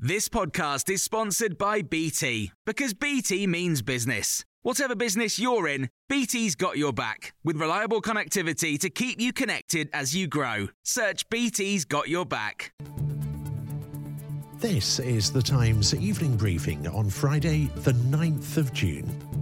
This podcast is sponsored by BT because BT means business. Whatever business you're in, BT's got your back with reliable connectivity to keep you connected as you grow. Search BT's got your back. This is the Times evening briefing on Friday, the 9th of June.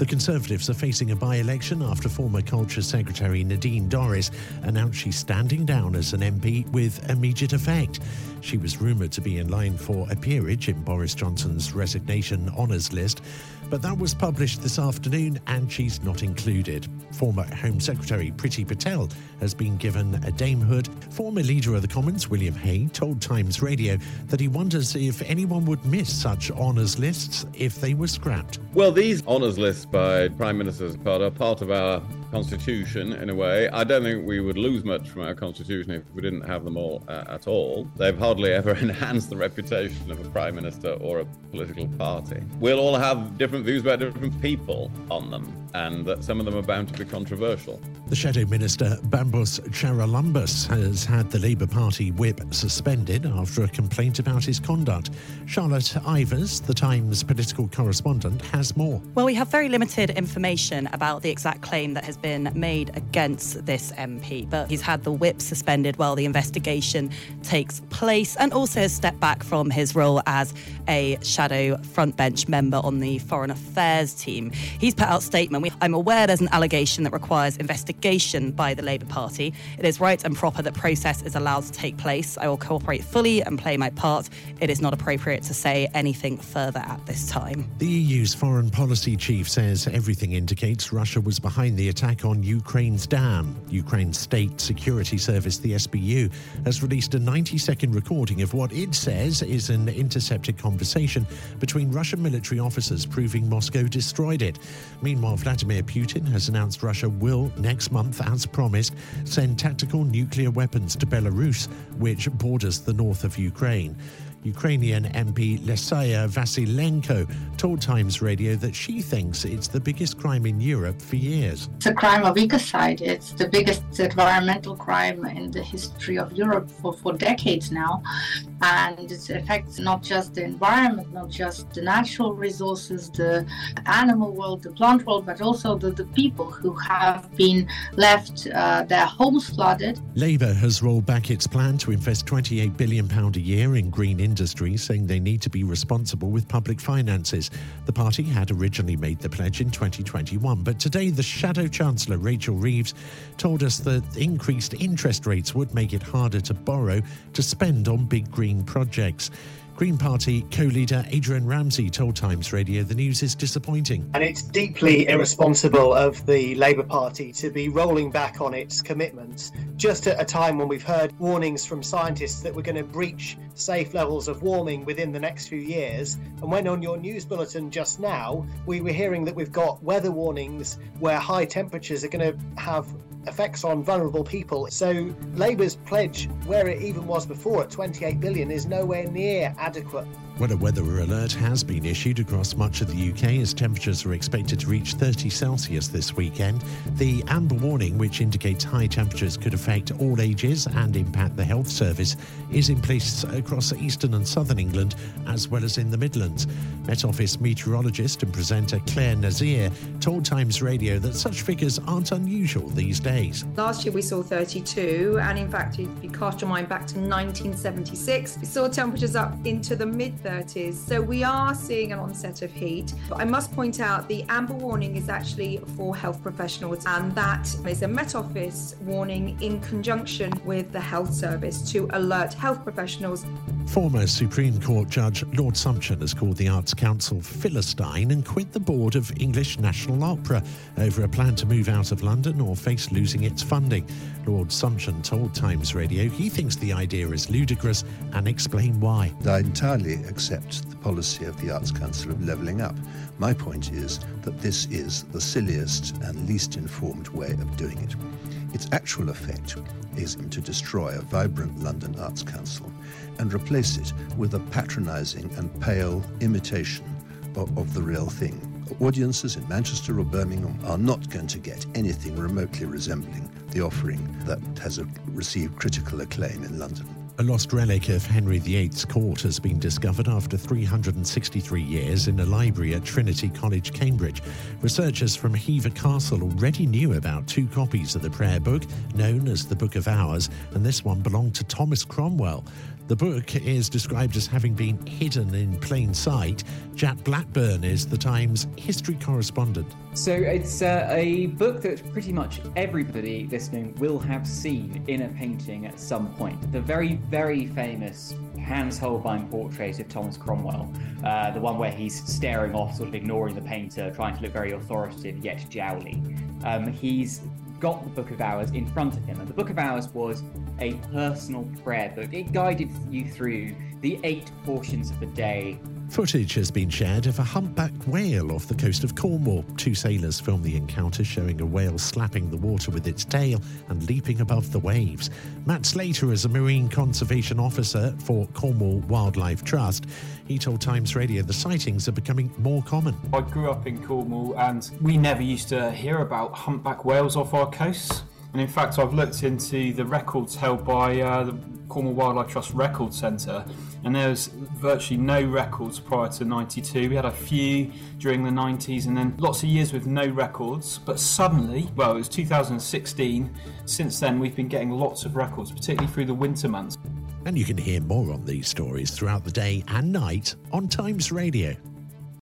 The Conservatives are facing a by election after former Culture Secretary Nadine Dorries announced she's standing down as an MP with immediate effect. She was rumoured to be in line for a peerage in Boris Johnson's resignation honours list, but that was published this afternoon and she's not included. Former Home Secretary Priti Patel has been given a damehood. Former Leader of the Commons, William Hague, told Times Radio that he wonders if anyone would miss such honours lists if they were scrapped. Well, these honours lists by Prime Ministers are part of our constitution in a way. I don't think we would lose much from our constitution if we didn't have them all uh, at all. They've hardly ever enhanced the reputation of a prime minister or a political party. We'll all have different views about different people on them, and that some of them are bound to be controversial. The Shadow Minister Bambos Charalambous has had the Labour Party whip suspended after a complaint about his conduct. Charlotte Ivers, the Times political correspondent, has more. Well, we have very limited information about the exact claim that has been made against this MP, but he's had the whip suspended while the investigation takes place and also has stepped back from his role as a shadow frontbench member on the Foreign Affairs team. He's put out a statement. I'm aware there's an allegation that requires investigation by the Labour Party. It is right and proper that process is allowed to take place. I will cooperate fully and play my part. It is not appropriate to say anything further at this time. The EU's foreign policy chief says everything indicates Russia was behind the attack attack on Ukraine's dam. Ukraine's state security service, the SBU, has released a 90 second recording of what it says is an intercepted conversation between Russian military officers proving Moscow destroyed it. Meanwhile, Vladimir Putin has announced Russia will, next month, as promised, send tactical nuclear weapons to Belarus, which borders the north of Ukraine. Ukrainian MP Lesya Vasilenko told Times Radio that she thinks it's the biggest crime in Europe for years. It's a crime of ecocide. It's the biggest environmental crime in the history of Europe for, for decades now. And it affects not just the environment, not just the natural resources, the animal world, the plant world, but also the, the people who have been left uh, their homes flooded. Labour has rolled back its plan to invest £28 billion a year in green industry, saying they need to be responsible with public finances. The party had originally made the pledge in 2021, but today the Shadow Chancellor, Rachel Reeves, told us that increased interest rates would make it harder to borrow to spend on big green projects. Green Party co leader Adrian Ramsay told Times Radio the news is disappointing. And it's deeply irresponsible of the Labour Party to be rolling back on its commitments just at a time when we've heard warnings from scientists that we're going to breach safe levels of warming within the next few years. And when on your news bulletin just now, we were hearing that we've got weather warnings where high temperatures are going to have effects on vulnerable people. So Labour's pledge, where it even was before at 28 billion, is nowhere near adequate. Well, a weather alert has been issued across much of the UK as temperatures are expected to reach 30 Celsius this weekend. The amber warning, which indicates high temperatures could affect all ages and impact the health service, is in place across eastern and southern England as well as in the Midlands. Met Office meteorologist and presenter Clare Nasir told Times Radio that such figures aren't unusual these days. Last year we saw 32, and in fact, if you cast your mind back to 1976, we saw temperatures up into the mid 30s. So we are seeing an onset of heat. But I must point out the amber warning is actually for health professionals, and that is a Met Office warning in conjunction with the health service to alert health professionals. Former Supreme Court Judge Lord Sumption has called the Arts Council Philistine and quit the board of English National Opera over a plan to move out of London or face losing its funding. Lord Sumption told Times Radio he thinks the idea is ludicrous and explained why. I entirely accept the policy of the Arts Council of levelling up. My point is that this is the silliest and least informed way of doing it. Its actual effect is to destroy a vibrant London Arts Council and replace it with a patronising and pale imitation of, of the real thing. Audiences in Manchester or Birmingham are not going to get anything remotely resembling the offering that has uh, received critical acclaim in London. A lost relic of Henry VIII's court has been discovered after 363 years in a library at Trinity College, Cambridge. Researchers from Hever Castle already knew about two copies of the prayer book, known as the Book of Hours, and this one belonged to Thomas Cromwell. The book is described as having been hidden in plain sight. Jack Blackburn is the Times history correspondent. So it's uh, a book that pretty much everybody listening will have seen in a painting at some point. The very, very famous Hans Holbein portrait of Thomas Cromwell, uh, the one where he's staring off, sort of ignoring the painter, trying to look very authoritative yet jowly. Um, he's got the Book of Hours in front of him, and the Book of Hours was a personal prayer book. It guided you through the eight portions of the day. Footage has been shared of a humpback whale off the coast of Cornwall. Two sailors filmed the encounter, showing a whale slapping the water with its tail and leaping above the waves. Matt Slater is a marine conservation officer for Cornwall Wildlife Trust. He told Times Radio the sightings are becoming more common. I grew up in Cornwall and we never used to hear about humpback whales off our coasts. And in fact, I've looked into the records held by uh, the Cornwall Wildlife Trust Record Centre, and there's virtually no records prior to 92. We had a few during the 90s, and then lots of years with no records. But suddenly, well, it was 2016. Since then, we've been getting lots of records, particularly through the winter months. And you can hear more on these stories throughout the day and night on Times Radio.